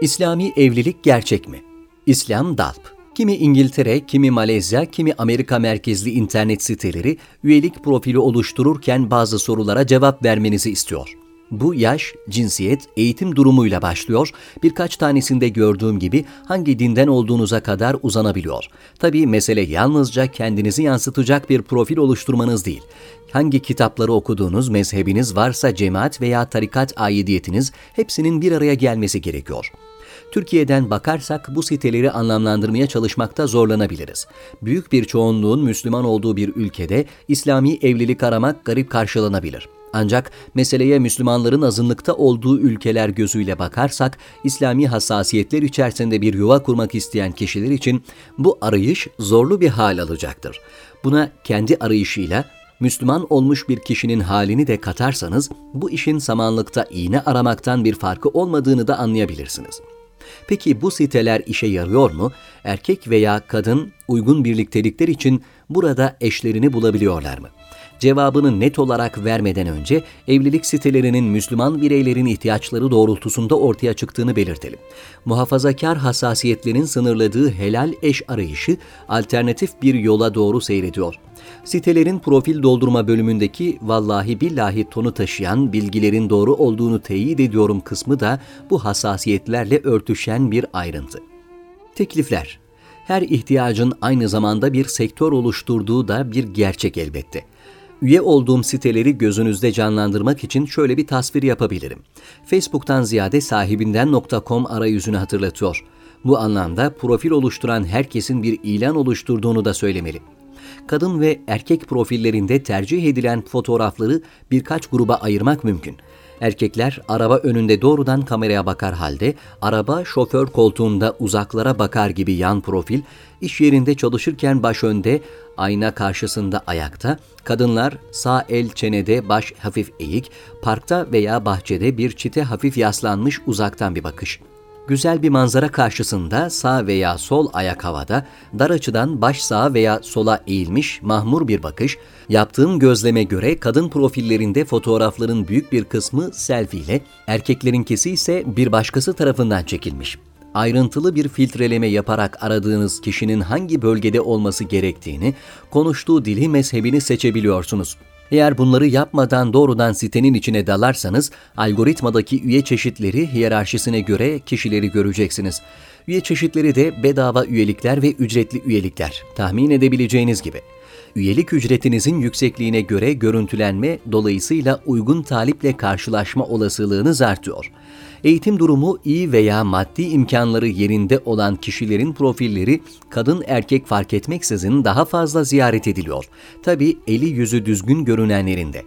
İslami evlilik gerçek mi? İslam Dalp Kimi İngiltere, kimi Malezya, kimi Amerika merkezli internet siteleri üyelik profili oluştururken bazı sorulara cevap vermenizi istiyor. Bu yaş, cinsiyet, eğitim durumuyla başlıyor. Birkaç tanesinde gördüğüm gibi hangi dinden olduğunuza kadar uzanabiliyor. Tabii mesele yalnızca kendinizi yansıtacak bir profil oluşturmanız değil. Hangi kitapları okuduğunuz, mezhebiniz varsa cemaat veya tarikat aidiyetiniz hepsinin bir araya gelmesi gerekiyor. Türkiye'den bakarsak bu siteleri anlamlandırmaya çalışmakta zorlanabiliriz. Büyük bir çoğunluğun Müslüman olduğu bir ülkede İslami evlilik aramak garip karşılanabilir. Ancak meseleye Müslümanların azınlıkta olduğu ülkeler gözüyle bakarsak, İslami hassasiyetler içerisinde bir yuva kurmak isteyen kişiler için bu arayış zorlu bir hal alacaktır. Buna kendi arayışıyla Müslüman olmuş bir kişinin halini de katarsanız, bu işin samanlıkta iğne aramaktan bir farkı olmadığını da anlayabilirsiniz. Peki bu siteler işe yarıyor mu? Erkek veya kadın uygun birliktelikler için burada eşlerini bulabiliyorlar mı? Cevabını net olarak vermeden önce evlilik sitelerinin Müslüman bireylerin ihtiyaçları doğrultusunda ortaya çıktığını belirtelim. Muhafazakar hassasiyetlerin sınırladığı helal eş arayışı alternatif bir yola doğru seyrediyor. Sitelerin profil doldurma bölümündeki vallahi billahi tonu taşıyan bilgilerin doğru olduğunu teyit ediyorum kısmı da bu hassasiyetlerle örtüşen bir ayrıntı. Teklifler her ihtiyacın aynı zamanda bir sektör oluşturduğu da bir gerçek elbette. Üye olduğum siteleri gözünüzde canlandırmak için şöyle bir tasvir yapabilirim. Facebook'tan ziyade sahibinden.com arayüzünü hatırlatıyor. Bu anlamda profil oluşturan herkesin bir ilan oluşturduğunu da söylemeli. Kadın ve erkek profillerinde tercih edilen fotoğrafları birkaç gruba ayırmak mümkün. Erkekler araba önünde doğrudan kameraya bakar halde, araba şoför koltuğunda uzaklara bakar gibi yan profil, iş yerinde çalışırken baş önde, ayna karşısında ayakta, kadınlar sağ el çenede baş hafif eğik, parkta veya bahçede bir çite hafif yaslanmış uzaktan bir bakış. Güzel bir manzara karşısında sağ veya sol ayak havada, dar açıdan baş sağa veya sola eğilmiş mahmur bir bakış, yaptığım gözleme göre kadın profillerinde fotoğrafların büyük bir kısmı selfie ile, erkeklerinkisi ise bir başkası tarafından çekilmiş ayrıntılı bir filtreleme yaparak aradığınız kişinin hangi bölgede olması gerektiğini, konuştuğu dili mezhebini seçebiliyorsunuz. Eğer bunları yapmadan doğrudan sitenin içine dalarsanız algoritmadaki üye çeşitleri hiyerarşisine göre kişileri göreceksiniz. Üye çeşitleri de bedava üyelikler ve ücretli üyelikler. Tahmin edebileceğiniz gibi. Üyelik ücretinizin yüksekliğine göre görüntülenme dolayısıyla uygun taliple karşılaşma olasılığınız artıyor eğitim durumu iyi veya maddi imkanları yerinde olan kişilerin profilleri kadın erkek fark etmeksizin daha fazla ziyaret ediliyor. Tabi eli yüzü düzgün görünenlerin de.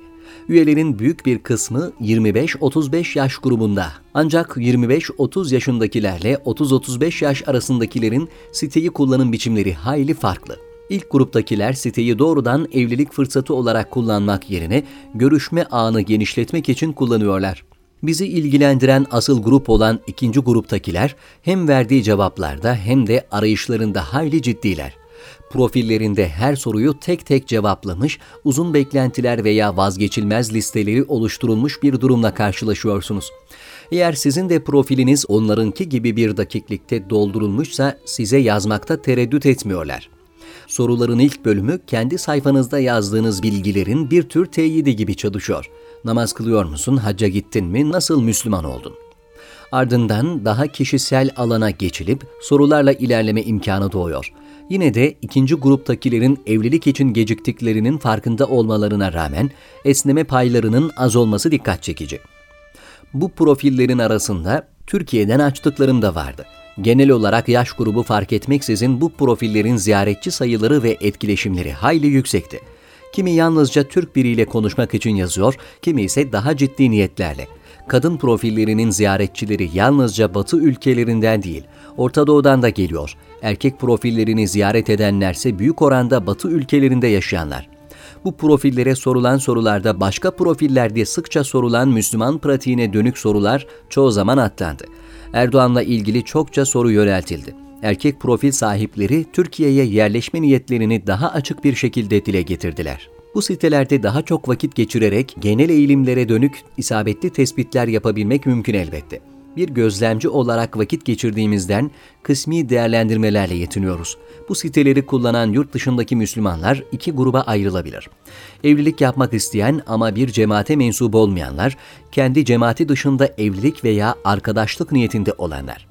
Üyelerin büyük bir kısmı 25-35 yaş grubunda. Ancak 25-30 yaşındakilerle 30-35 yaş arasındakilerin siteyi kullanım biçimleri hayli farklı. İlk gruptakiler siteyi doğrudan evlilik fırsatı olarak kullanmak yerine görüşme ağını genişletmek için kullanıyorlar. Bizi ilgilendiren asıl grup olan ikinci gruptakiler hem verdiği cevaplarda hem de arayışlarında hayli ciddiler. Profillerinde her soruyu tek tek cevaplamış, uzun beklentiler veya vazgeçilmez listeleri oluşturulmuş bir durumla karşılaşıyorsunuz. Eğer sizin de profiliniz onlarınki gibi bir dakiklikte doldurulmuşsa size yazmakta tereddüt etmiyorlar. Soruların ilk bölümü kendi sayfanızda yazdığınız bilgilerin bir tür teyidi gibi çalışıyor. Namaz kılıyor musun, hacca gittin mi, nasıl Müslüman oldun? Ardından daha kişisel alana geçilip sorularla ilerleme imkanı doğuyor. Yine de ikinci gruptakilerin evlilik için geciktiklerinin farkında olmalarına rağmen esneme paylarının az olması dikkat çekici. Bu profillerin arasında Türkiye'den açtıklarım da vardı. Genel olarak yaş grubu fark etmeksizin bu profillerin ziyaretçi sayıları ve etkileşimleri hayli yüksekti. Kimi yalnızca Türk biriyle konuşmak için yazıyor, kimi ise daha ciddi niyetlerle. Kadın profillerinin ziyaretçileri yalnızca Batı ülkelerinden değil, Orta Doğu'dan da geliyor. Erkek profillerini ziyaret edenlerse büyük oranda Batı ülkelerinde yaşayanlar. Bu profillere sorulan sorularda başka profillerde sıkça sorulan Müslüman pratiğine dönük sorular çoğu zaman atlandı. Erdoğan'la ilgili çokça soru yöneltildi. Erkek profil sahipleri Türkiye'ye yerleşme niyetlerini daha açık bir şekilde dile getirdiler. Bu sitelerde daha çok vakit geçirerek genel eğilimlere dönük isabetli tespitler yapabilmek mümkün elbette. Bir gözlemci olarak vakit geçirdiğimizden kısmi değerlendirmelerle yetiniyoruz. Bu siteleri kullanan yurt dışındaki Müslümanlar iki gruba ayrılabilir. Evlilik yapmak isteyen ama bir cemaate mensup olmayanlar, kendi cemaati dışında evlilik veya arkadaşlık niyetinde olanlar.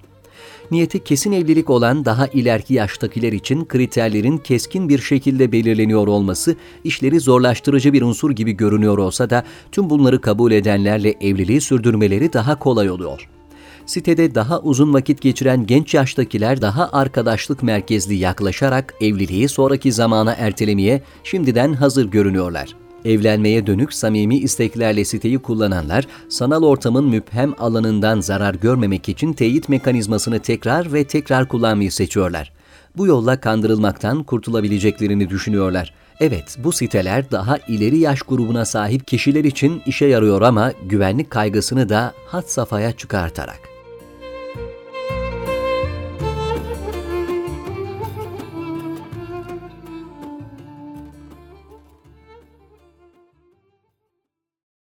Niyeti kesin evlilik olan daha ileriki yaştakiler için kriterlerin keskin bir şekilde belirleniyor olması işleri zorlaştırıcı bir unsur gibi görünüyor olsa da tüm bunları kabul edenlerle evliliği sürdürmeleri daha kolay oluyor sitede daha uzun vakit geçiren genç yaştakiler daha arkadaşlık merkezli yaklaşarak evliliği sonraki zamana ertelemeye şimdiden hazır görünüyorlar. Evlenmeye dönük samimi isteklerle siteyi kullananlar, sanal ortamın müphem alanından zarar görmemek için teyit mekanizmasını tekrar ve tekrar kullanmayı seçiyorlar. Bu yolla kandırılmaktan kurtulabileceklerini düşünüyorlar. Evet, bu siteler daha ileri yaş grubuna sahip kişiler için işe yarıyor ama güvenlik kaygısını da had safhaya çıkartarak.